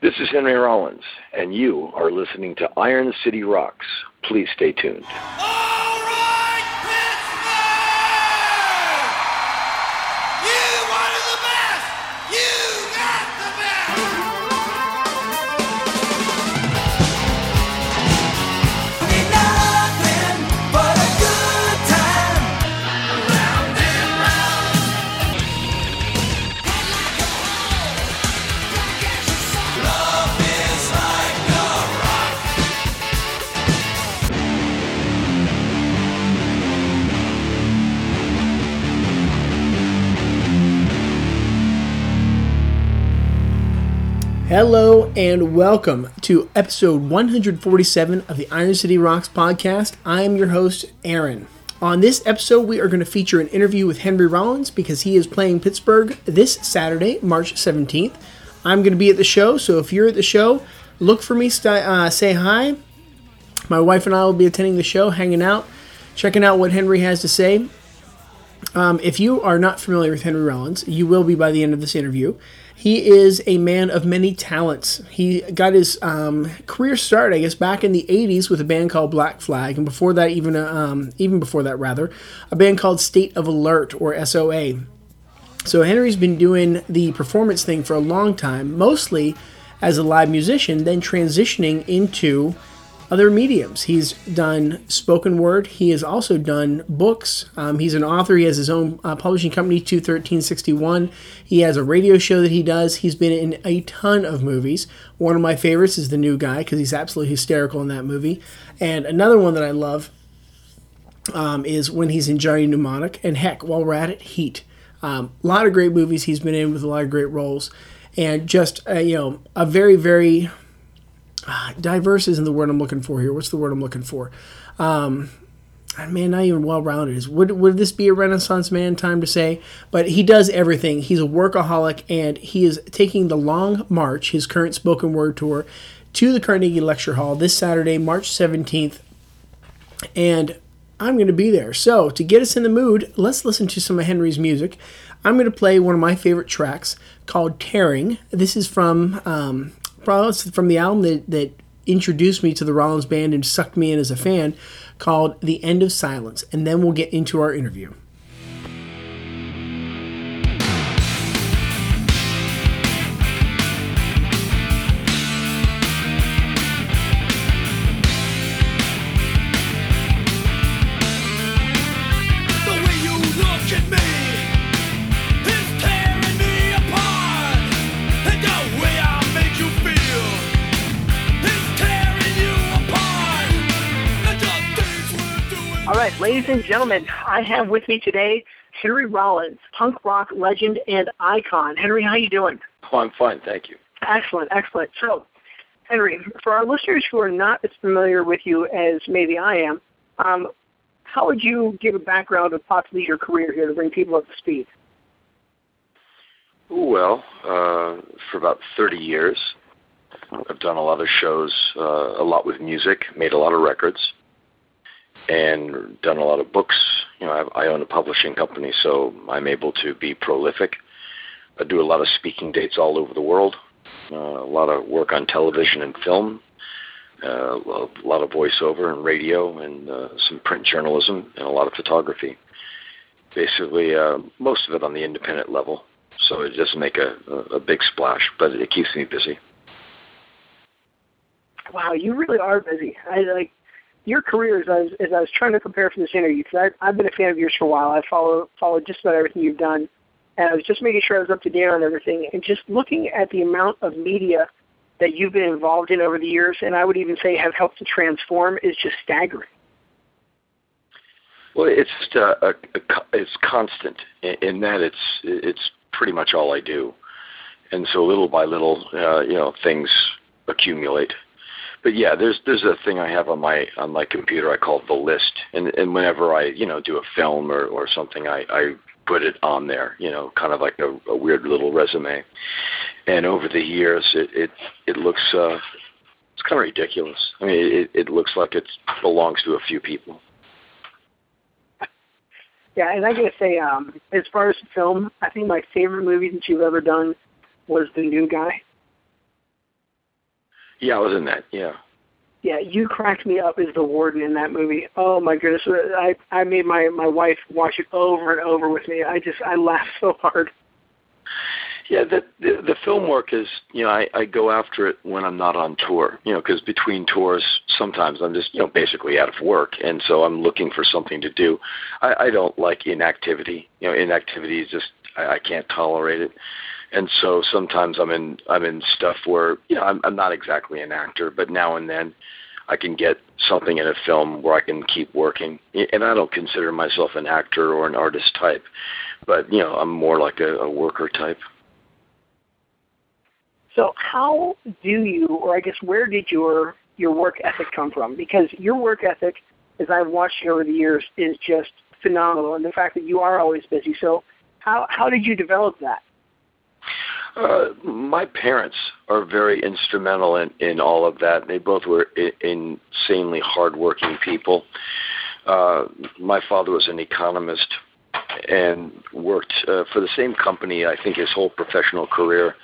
This is Henry Rollins, and you are listening to Iron City Rocks. Please stay tuned. Ah! Hello and welcome to episode 147 of the Iron City Rocks podcast. I am your host, Aaron. On this episode, we are going to feature an interview with Henry Rollins because he is playing Pittsburgh this Saturday, March 17th. I'm going to be at the show, so if you're at the show, look for me, st- uh, say hi. My wife and I will be attending the show, hanging out, checking out what Henry has to say. Um, if you are not familiar with Henry Rollins, you will be by the end of this interview. He is a man of many talents. He got his um, career start, I guess, back in the '80s with a band called Black Flag, and before that, even um, even before that, rather, a band called State of Alert or SOA. So Henry's been doing the performance thing for a long time, mostly as a live musician, then transitioning into other mediums. He's done spoken word. He has also done books. Um, he's an author. He has his own uh, publishing company, 21361. He has a radio show that he does. He's been in a ton of movies. One of my favorites is The New Guy because he's absolutely hysterical in that movie. And another one that I love um, is when he's in Johnny Mnemonic. And heck, while we're at it, Heat. Um, a lot of great movies he's been in with a lot of great roles. And just, uh, you know, a very, very diverse isn't the word I'm looking for here. What's the word I'm looking for? Um, man, not even well rounded. Is would would this be a Renaissance man? Time to say, but he does everything. He's a workaholic, and he is taking the Long March, his current spoken word tour, to the Carnegie Lecture Hall this Saturday, March seventeenth, and I'm going to be there. So to get us in the mood, let's listen to some of Henry's music. I'm going to play one of my favorite tracks called "Tearing." This is from um, from the album that, that introduced me to the Rollins band and sucked me in as a fan called The End of Silence. And then we'll get into our interview. And gentlemen, I have with me today Henry Rollins, punk rock legend and icon. Henry, how you doing? Oh, I'm fine, thank you. Excellent, excellent. So, Henry, for our listeners who are not as familiar with you as maybe I am, um, how would you give a background of possibly your career here to bring people up to speed? Well, uh, for about 30 years, I've done a lot of shows, uh, a lot with music, made a lot of records and done a lot of books. You know, I, I own a publishing company, so I'm able to be prolific. I do a lot of speaking dates all over the world, uh, a lot of work on television and film, uh, a lot of voiceover and radio, and uh, some print journalism, and a lot of photography. Basically, uh, most of it on the independent level. So it doesn't make a, a, a big splash, but it keeps me busy. Wow, you really are busy. I like your career, as I was, as I was trying to prepare for this interview, because I've been a fan of yours for a while. I follow followed just about everything you've done, and I was just making sure I was up to date on everything. And just looking at the amount of media that you've been involved in over the years, and I would even say have helped to transform, is just staggering. Well, it's just a, a, a it's constant in, in that it's it's pretty much all I do, and so little by little, uh, you know, things accumulate but yeah, there's there's a thing I have on my on my computer I call the list, and and whenever I you know do a film or or something, I I put it on there, you know, kind of like a, a weird little resume. And over the years, it it it looks uh, it's kind of ridiculous. I mean, it it looks like it belongs to a few people. Yeah, and I gotta say, um, as far as film, I think my favorite movie that you've ever done was The New Guy. Yeah, I was in that. Yeah. Yeah, you cracked me up as the warden in that movie. Oh my goodness, I I made my my wife watch it over and over with me. I just I laughed so hard. Yeah, the, the the film work is you know I I go after it when I'm not on tour. You know, because between tours sometimes I'm just you know basically out of work, and so I'm looking for something to do. I I don't like inactivity. You know, inactivity is just I, I can't tolerate it. And so sometimes I'm in I'm in stuff where you know I'm I'm not exactly an actor, but now and then I can get something in a film where I can keep working. And I don't consider myself an actor or an artist type, but you know I'm more like a, a worker type. So how do you, or I guess where did your your work ethic come from? Because your work ethic, as I've watched you over the years, is just phenomenal, and the fact that you are always busy. So how how did you develop that? Uh, my parents are very instrumental in, in all of that. They both were insanely hardworking people. Uh, my father was an economist and worked uh, for the same company, I think, his whole professional career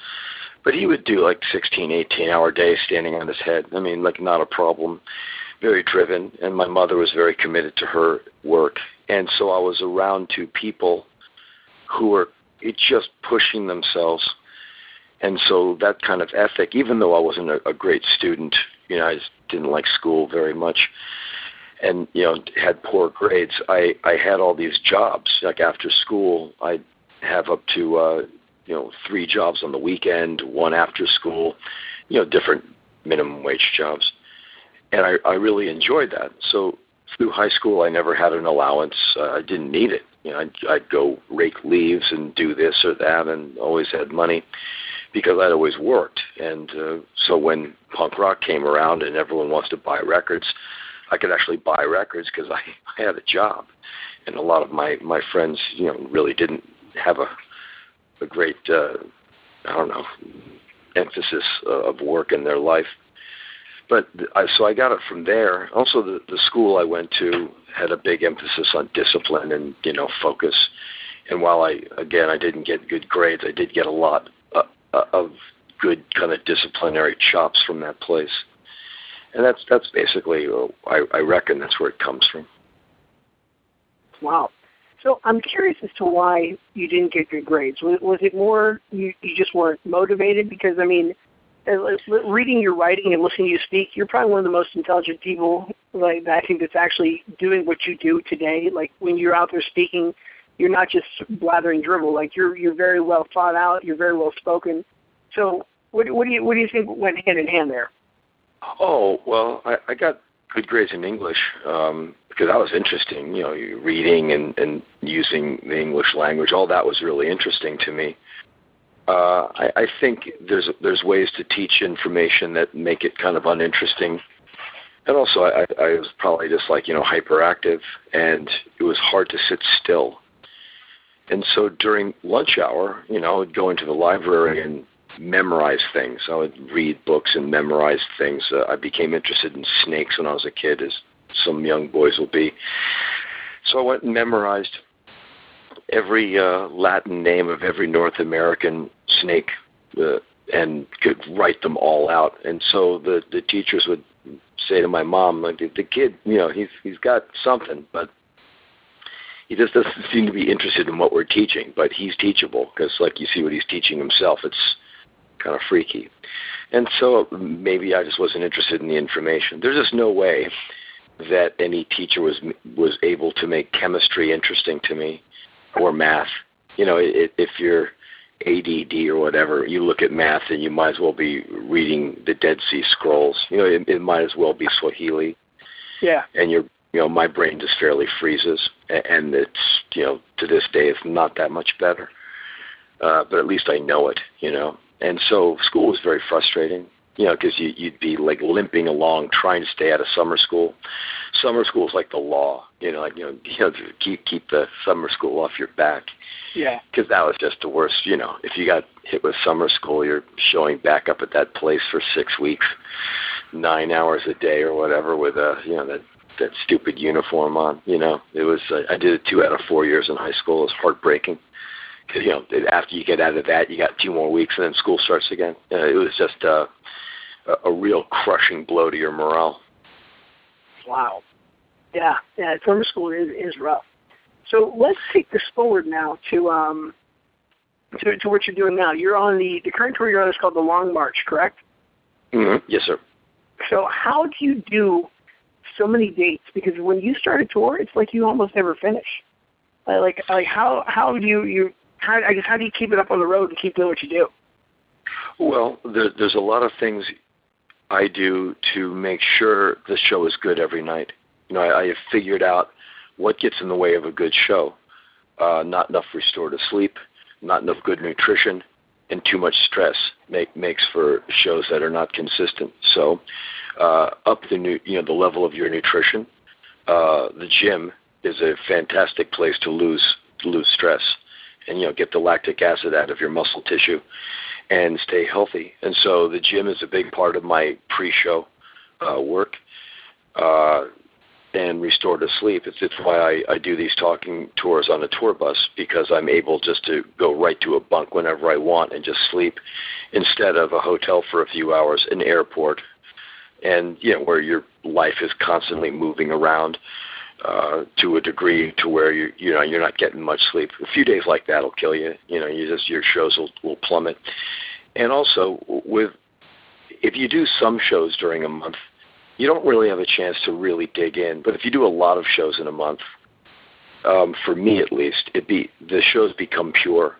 but he would do like 16, 18 hour days standing on his head. I mean, like not a problem. Very driven, and my mother was very committed to her work, and so I was around two people who were just pushing themselves. And so that kind of ethic, even though I wasn't a, a great student, you know, I didn't like school very much, and you know had poor grades. I I had all these jobs. Like after school, I'd have up to uh, you know three jobs on the weekend, one after school, you know different minimum wage jobs, and I, I really enjoyed that. So through high school, I never had an allowance. Uh, I didn't need it. You know, I'd, I'd go rake leaves and do this or that, and always had money because I'd always worked. And uh, so when punk rock came around and everyone wants to buy records, I could actually buy records because I, I had a job. And a lot of my my friends, you know, really didn't have a a great uh, I don't know emphasis uh, of work in their life. But I, so I got it from there. Also, the the school I went to had a big emphasis on discipline and you know focus. And while I again I didn't get good grades, I did get a lot of good kind of disciplinary chops from that place. And that's that's basically I, I reckon that's where it comes from. Wow. So I'm curious as to why you didn't get good grades. Was, was it more you, you just weren't motivated? Because I mean, reading your writing and listening to you speak, you're probably one of the most intelligent people like I think that's actually doing what you do today. Like when you're out there speaking, you're not just blathering dribble. Like you're you're very well thought out. You're very well spoken. So what what do you what do you think went hand in hand there? Oh well, I, I got good grades in English. Um, because that was interesting. You know, reading and and using the English language, all that was really interesting to me. Uh, I, I think there's there's ways to teach information that make it kind of uninteresting, and also I, I was probably just like you know hyperactive, and it was hard to sit still. And so during lunch hour, you know, I would go into the library and memorize things. I would read books and memorize things. Uh, I became interested in snakes when I was a kid, as some young boys will be. So I went and memorized every uh, Latin name of every North American snake uh, and could write them all out. And so the the teachers would say to my mom, like the, the kid, you know, he's he's got something, but he just doesn't seem to be interested in what we're teaching. But he's teachable because, like, you see what he's teaching himself. It's kind of freaky. And so maybe I just wasn't interested in the information. There's just no way that any teacher was was able to make chemistry interesting to me or math. You know, it, if you're ADD or whatever, you look at math and you might as well be reading the Dead Sea Scrolls. You know, it, it might as well be Swahili. Yeah. And you're, you know, my brain just fairly freezes, and it's, you know, to this day, it's not that much better. Uh, but at least I know it, you know. And so school was very frustrating you know, because you, you'd be like limping along trying to stay out of summer school. Summer school is like the law, you know, like you know, you know, keep keep the summer school off your back. Yeah. Because that was just the worst. You know, if you got hit with summer school, you're showing back up at that place for six weeks, nine hours a day or whatever, with a you know that that stupid uniform on. You know, it was. Uh, I did it two out of four years in high school. It was heartbreaking because you know after you get out of that, you got two more weeks and then school starts again. Uh, it was just uh, a, a real crushing blow to your morale. Wow. Yeah, yeah, former school is is rough. So let's take this forward now to um to, to what you're doing now. You're on the the current tour you're on is called the Long March, correct? Mm-hmm. Yes, sir. So how do you do so many dates? Because when you start a tour, it's like you almost never finish. Like like how how do you you how I guess how do you keep it up on the road and keep doing what you do? Well, there, there's a lot of things I do to make sure the show is good every night. You know, I, I have figured out what gets in the way of a good show. Uh, not enough restorative sleep, not enough good nutrition, and too much stress make, makes for shows that are not consistent. So, uh, up the new, you know, the level of your nutrition. Uh, the gym is a fantastic place to lose to lose stress, and you know, get the lactic acid out of your muscle tissue and stay healthy. And so the gym is a big part of my pre-show uh, work uh, and restorative sleep. It's, it's why I, I do these talking tours on a tour bus because I'm able just to go right to a bunk whenever I want and just sleep instead of a hotel for a few hours, an airport, and you know where your life is constantly moving around. Uh, to a degree to where you you know you're not getting much sleep. A few days like that will kill you. You know, you just your shows will will plummet. And also with if you do some shows during a month, you don't really have a chance to really dig in. But if you do a lot of shows in a month, um, for me at least, it be the shows become pure.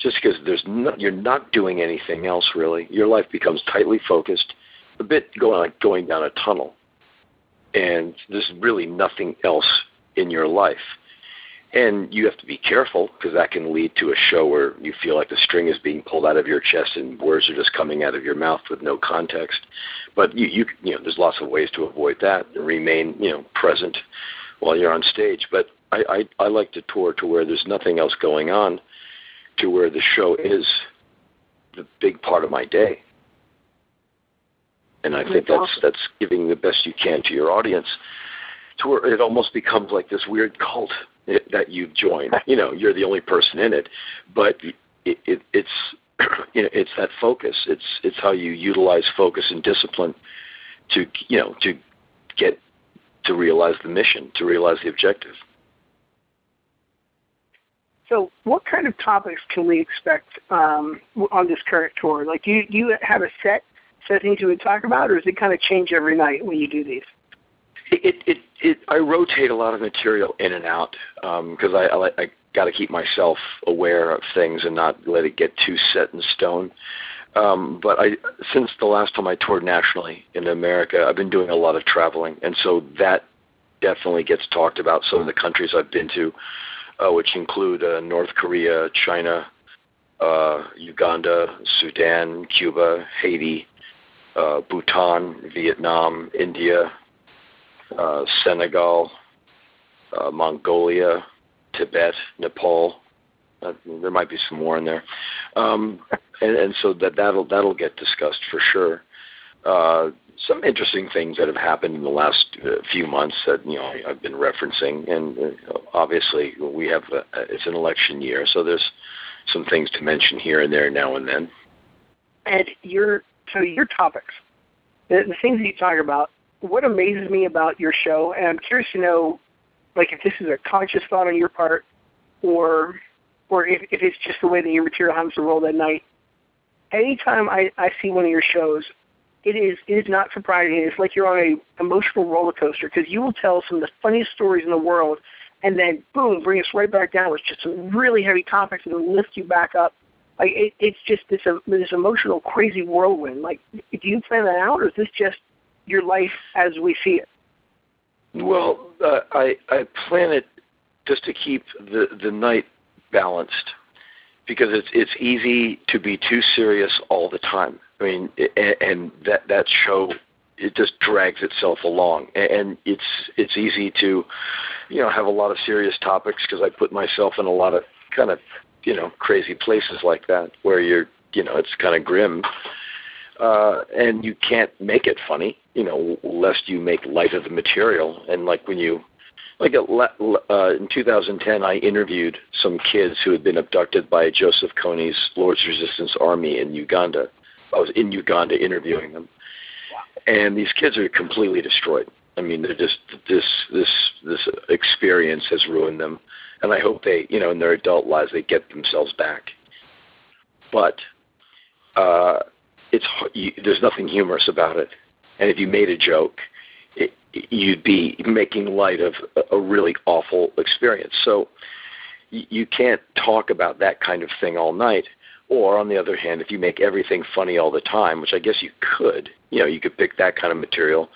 Just because there's no, you're not doing anything else really. Your life becomes tightly focused, a bit going like going down a tunnel and there's really nothing else in your life. And you have to be careful because that can lead to a show where you feel like the string is being pulled out of your chest and words are just coming out of your mouth with no context. But you, you, you know, there's lots of ways to avoid that and remain, you know, present while you're on stage. But I, I, I like to tour to where there's nothing else going on, to where the show is the big part of my day and I think that's that's giving the best you can to your audience, to where it almost becomes like this weird cult that you've joined. You know, you're the only person in it, but it, it, it's you know it's that focus. It's it's how you utilize focus and discipline to you know to get to realize the mission, to realize the objective. So, what kind of topics can we expect um, on this current tour? Like, you, do you have a set set things you would talk about, or does it kind of change every night when you do these? It it, it I rotate a lot of material in and out because um, I, I I got to keep myself aware of things and not let it get too set in stone. Um, but I, since the last time I toured nationally in America, I've been doing a lot of traveling, and so that definitely gets talked about. Some of the countries I've been to, uh, which include uh, North Korea, China, uh, Uganda, Sudan, Cuba, Haiti, uh, Bhutan, Vietnam, India, uh, Senegal, uh, Mongolia, Tibet, Nepal. Uh, there might be some more in there, um, and, and so that that'll that'll get discussed for sure. Uh, some interesting things that have happened in the last uh, few months that you know I've been referencing, and uh, obviously we have a, it's an election year, so there's some things to mention here and there now and then. And you're so your topics, the, the things that you talk about, what amazes me about your show, and I'm curious to know, like, if this is a conscious thought on your part, or or if, if it's just the way that your material happens to roll that night. Anytime I, I see one of your shows, it is it is not surprising. It's like you're on a emotional roller coaster because you will tell some of the funniest stories in the world, and then boom, bring us right back down with just some really heavy topics and lift you back up it, it's just this uh, this emotional crazy whirlwind. Like, do you plan that out, or is this just your life as we see it? Well, uh, I I plan it just to keep the the night balanced because it's it's easy to be too serious all the time. I mean, and, and that that show it just drags itself along, and it's it's easy to, you know, have a lot of serious topics because I put myself in a lot of kind of you know crazy places like that where you're you know it's kind of grim uh and you can't make it funny you know lest you make light of the material. And like when you like uh, in 2010 I interviewed some kids who had been abducted by Joseph Kony's Lord's Resistance Army in Uganda. I was in Uganda interviewing them. And these kids are completely destroyed. I mean, they're just this this this experience has ruined them, and I hope they, you know, in their adult lives they get themselves back. But uh, it's you, there's nothing humorous about it, and if you made a joke, it, you'd be making light of a, a really awful experience. So you can't talk about that kind of thing all night. Or on the other hand, if you make everything funny all the time, which I guess you could, you know, you could pick that kind of material.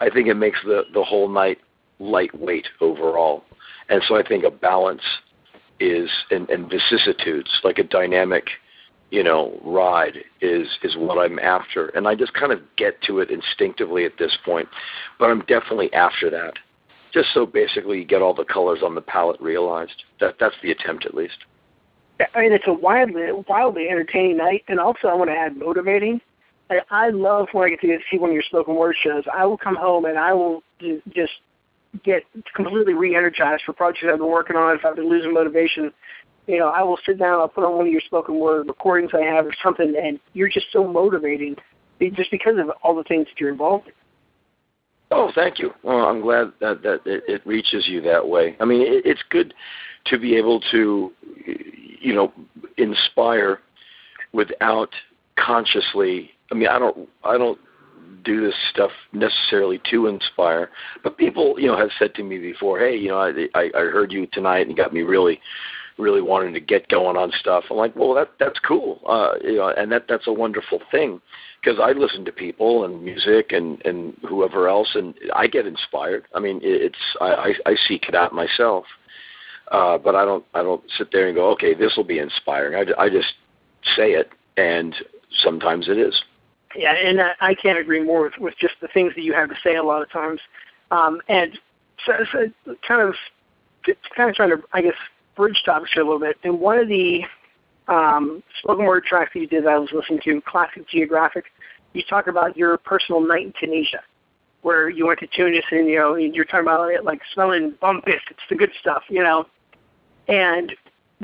I think it makes the the whole night lightweight overall. And so I think a balance is and, and vicissitudes, like a dynamic, you know, ride is is what I'm after. And I just kind of get to it instinctively at this point. But I'm definitely after that just so basically you get all the colors on the palette realized. That that's the attempt at least. I mean, it's a wildly wildly entertaining night, and also I want to add motivating. I, I love when I get to see one of your spoken word shows. I will come home and I will just get completely re-energized for projects I've been working on. If I've been losing motivation, you know, I will sit down. I'll put on one of your spoken word recordings I have or something, and you're just so motivating, just because of all the things that you're involved in. Oh, thank you. Well, I'm glad that that it, it reaches you that way. I mean, it, it's good to be able to, you know, inspire without consciously. I mean, I don't, I don't do this stuff necessarily to inspire, but people, you know, have said to me before, "Hey, you know, I I, I heard you tonight and got me really." really wanting to get going on stuff. I'm like, well, that that's cool, uh, you know, and that that's a wonderful thing because I listen to people and music and and whoever else, and I get inspired. I mean, it's I I, I seek it out myself, uh, but I don't I don't sit there and go, okay, this will be inspiring. I I just say it, and sometimes it is. Yeah, and I can't agree more with with just the things that you have to say a lot of times, um, and so, so kind of kind of trying to I guess bridge topics here a little bit. And one of the um, spoken word track that you did that I was listening to, Classic Geographic, you talk about your personal night in Tunisia, where you went to Tunis and you know you're talking about it like smelling bum biscuits, the good stuff, you know, and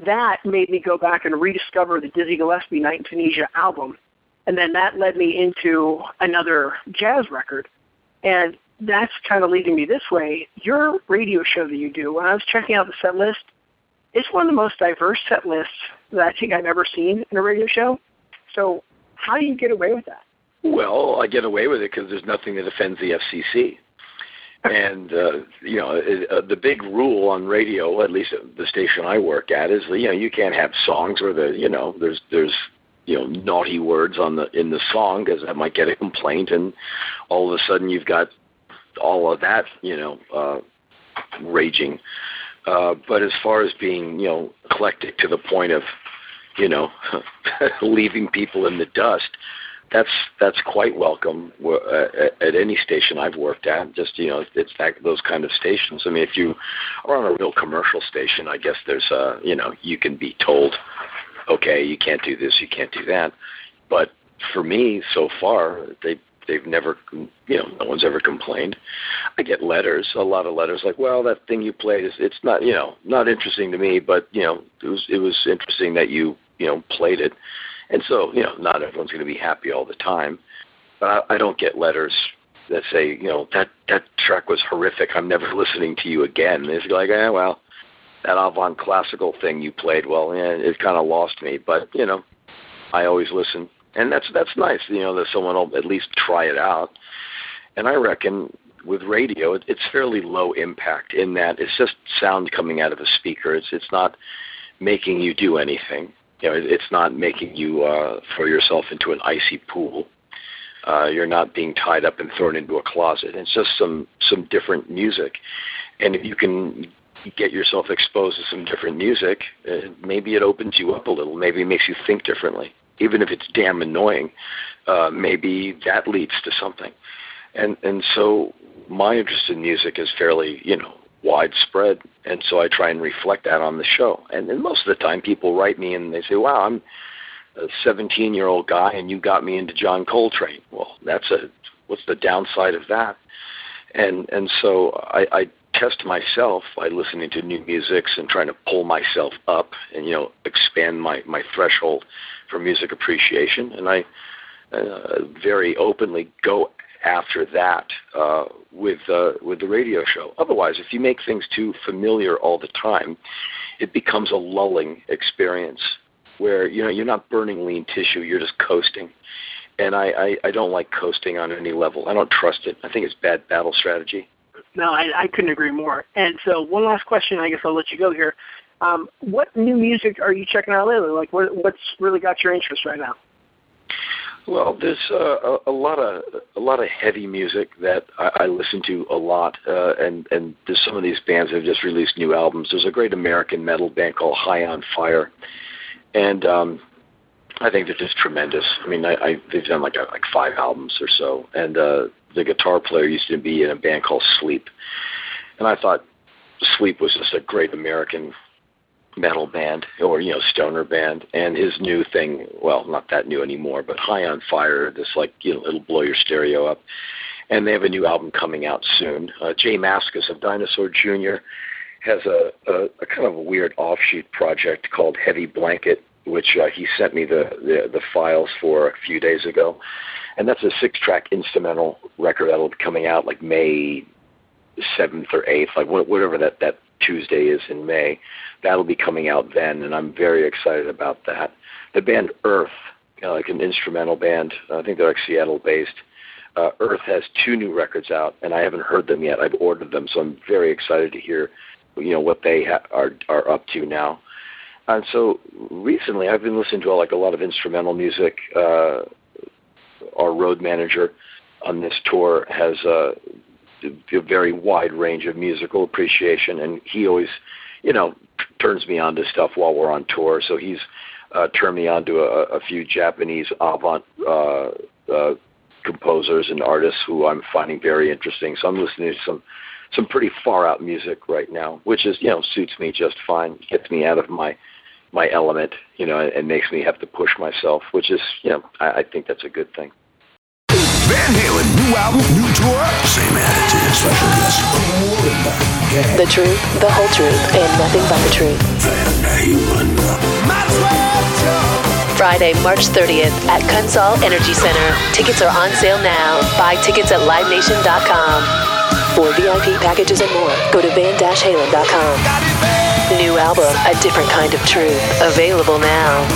that made me go back and rediscover the Dizzy Gillespie Night in Tunisia album, and then that led me into another jazz record, and that's kind of leading me this way. Your radio show that you do, when I was checking out the set list, it's one of the most diverse set lists that I think I've ever seen in a radio show. So how do you get away with that? Well, I get away with it because there's nothing that offends the FCC. and uh, you know uh, the big rule on radio, at least the station I work at, is you know you can't have songs where the you know there's there's you know naughty words on the in the song because that might get a complaint, and all of a sudden you've got all of that you know uh, raging. Uh, but as far as being, you know, eclectic to the point of, you know, leaving people in the dust, that's that's quite welcome uh, at any station I've worked at. Just you know, it's that those kind of stations. I mean, if you are on a real commercial station, I guess there's uh, you know, you can be told, okay, you can't do this, you can't do that. But for me, so far, they they've never you know no one's ever complained. I get letters a lot of letters like well that thing you played is it's not you know not interesting to me but you know it was it was interesting that you you know played it. And so you know not everyone's going to be happy all the time. But i, I don't get letters that say you know that that track was horrific. I'm never listening to you again. It's like eh, well that avant classical thing you played well yeah, it kind of lost me but you know i always listen and that's that's nice. You know that someone will at least try it out. And I reckon with radio, it, it's fairly low impact in that it's just sound coming out of a speaker. It's it's not making you do anything. You know, it, it's not making you uh, throw yourself into an icy pool. Uh, you're not being tied up and thrown into a closet. It's just some some different music, and if you can get yourself exposed to some different music, uh, maybe it opens you up a little. Maybe it makes you think differently even if it's damn annoying, uh, maybe that leads to something. And and so my interest in music is fairly, you know, widespread, and so I try and reflect that on the show. And, and most of the time, people write me and they say, "Wow, I'm a 17 year old guy, and you got me into John Coltrane." Well, that's a what's the downside of that? And and so I, I test myself by listening to new musics and trying to pull myself up and you know expand my my threshold for music appreciation, and I uh, very openly go after that uh, with uh, with the radio show. Otherwise, if you make things too familiar all the time, it becomes a lulling experience where you know you're not burning lean tissue, you're just coasting. And I, I, I don't like coasting on any level. I don't trust it. I think it's bad battle strategy. No, I, I couldn't agree more. And so, one last question. I guess I'll let you go here. Um, what new music are you checking out lately? Like, what, what's really got your interest right now? Well, there's uh, a, a lot of a lot of heavy music that I, I listen to a lot, uh, and and there's some of these bands have just released new albums. There's a great American metal band called High on Fire, and um, I think they're just tremendous. I mean, I, I they've done like a, like five albums or so, and uh, the guitar player used to be in a band called Sleep, and I thought Sleep was just a great American metal band or you know stoner band. And his new thing well not that new anymore but high on fire this like you know it'll blow your stereo up. And they have a new album coming out soon. Uh, J Mascis of dinosaur jr has a, a, a kind of a weird offshoot project called heavy blanket which uh, he sent me the, the the files for a few days ago and that's a six track instrumental record that'll be coming out like may seventh or eighth like whatever that that tuesday is in may that'll be coming out then, and I'm very excited about that. The band Earth, know, like an instrumental band, I think they're like Seattle based. Uh, Earth has two new records out, and I haven't heard them yet. I've ordered them, so I'm very excited to hear, you know, what they ha- are are up to now. And so recently, I've been listening to like a lot of instrumental music. Uh, our road manager on this tour has uh, a very wide range of musical appreciation, and he always, you know, turns me on to stuff while we're on tour. So he's uh, turned me on to a, a few Japanese avant uh, uh, composers and artists who I'm finding very interesting. So I'm listening to some some pretty far out music right now, which is you know suits me just fine. Gets me out of my my element, you know, and, and makes me have to push myself, which is you know I, I think that's a good thing. Van Halen, new album, new tour, same attitude, special guest, The truth, the whole truth, and nothing but the truth. Friday, March 30th at Consol Energy Center. Tickets are on sale now. Buy tickets at livenation.com. For VIP packages and more, go to van-halen.com. New album, A Different Kind of Truth. Available now.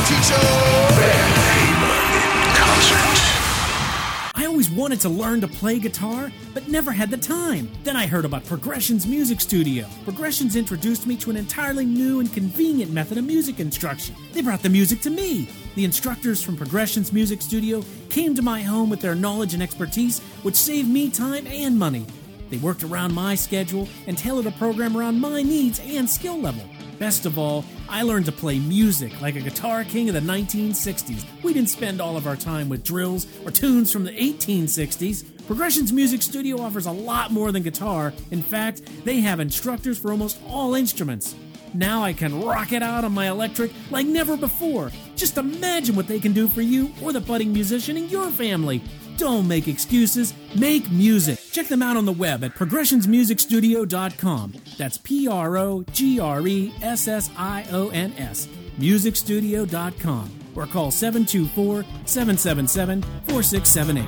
I always wanted to learn to play guitar, but never had the time. Then I heard about Progressions Music Studio. Progressions introduced me to an entirely new and convenient method of music instruction. They brought the music to me. The instructors from Progressions Music Studio came to my home with their knowledge and expertise, which saved me time and money. They worked around my schedule and tailored a program around my needs and skill level. Best of all, I learned to play music like a guitar king of the 1960s. We didn't spend all of our time with drills or tunes from the 1860s. Progressions Music Studio offers a lot more than guitar. In fact, they have instructors for almost all instruments. Now I can rock it out on my electric like never before. Just imagine what they can do for you or the budding musician in your family. Don't make excuses, make music. Check them out on the web at progressionsmusicstudio.com. That's P R O G R E S S I O N S, musicstudio.com, or call 724 777 4678.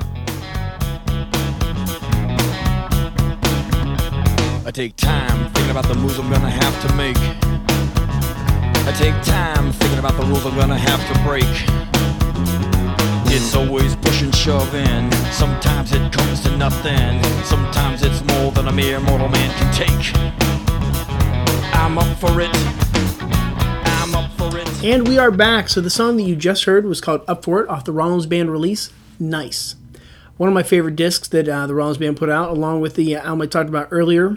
I take time thinking about the moves I'm gonna have to make. I take time thinking about the rules I'm gonna have to break. It's always push and shove in. Sometimes it comes to nothing. Sometimes it's more than a mere mortal man can take. I'm up for it. I'm up for it. And we are back. So the song that you just heard was called Up For It off the Rollins Band release, Nice. One of my favorite discs that uh, the Rollins Band put out, along with the album I talked about earlier,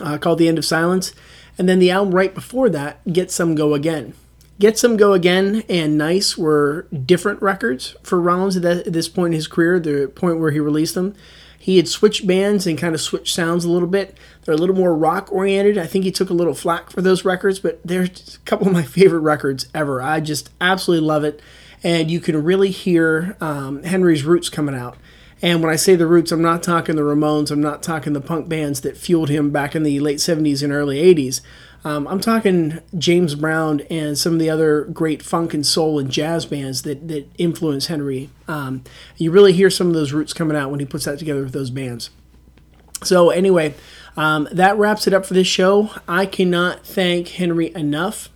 uh, called The End of Silence. And then the album right before that, Get Some Go Again. Get Some Go Again and Nice were different records for Rollins at, this point in his career, the point where he released them. He had switched bands and kind of switched sounds a little bit. They're a little more rock oriented. I think he took a little flack for those records, but they're a couple of my favorite records ever. I just absolutely love it. And you can really hear um, Henry's roots coming out. And when I say the roots, I'm not talking the Ramones, I'm not talking the punk bands that fueled him back in the late 70s and early 80s. Um, I'm talking James Brown and some of the other great funk and soul and jazz bands that, that influenced Henry. Um, you really hear some of those roots coming out when he puts that together with those bands. So, anyway, um, that wraps it up for this show. I cannot thank Henry enough.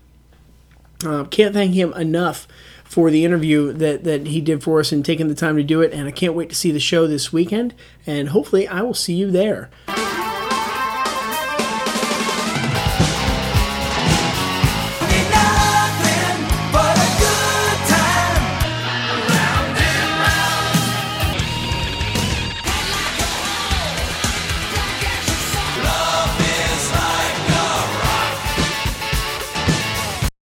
Uh, can't thank him enough for the interview that, that he did for us and taking the time to do it. And I can't wait to see the show this weekend. And hopefully, I will see you there.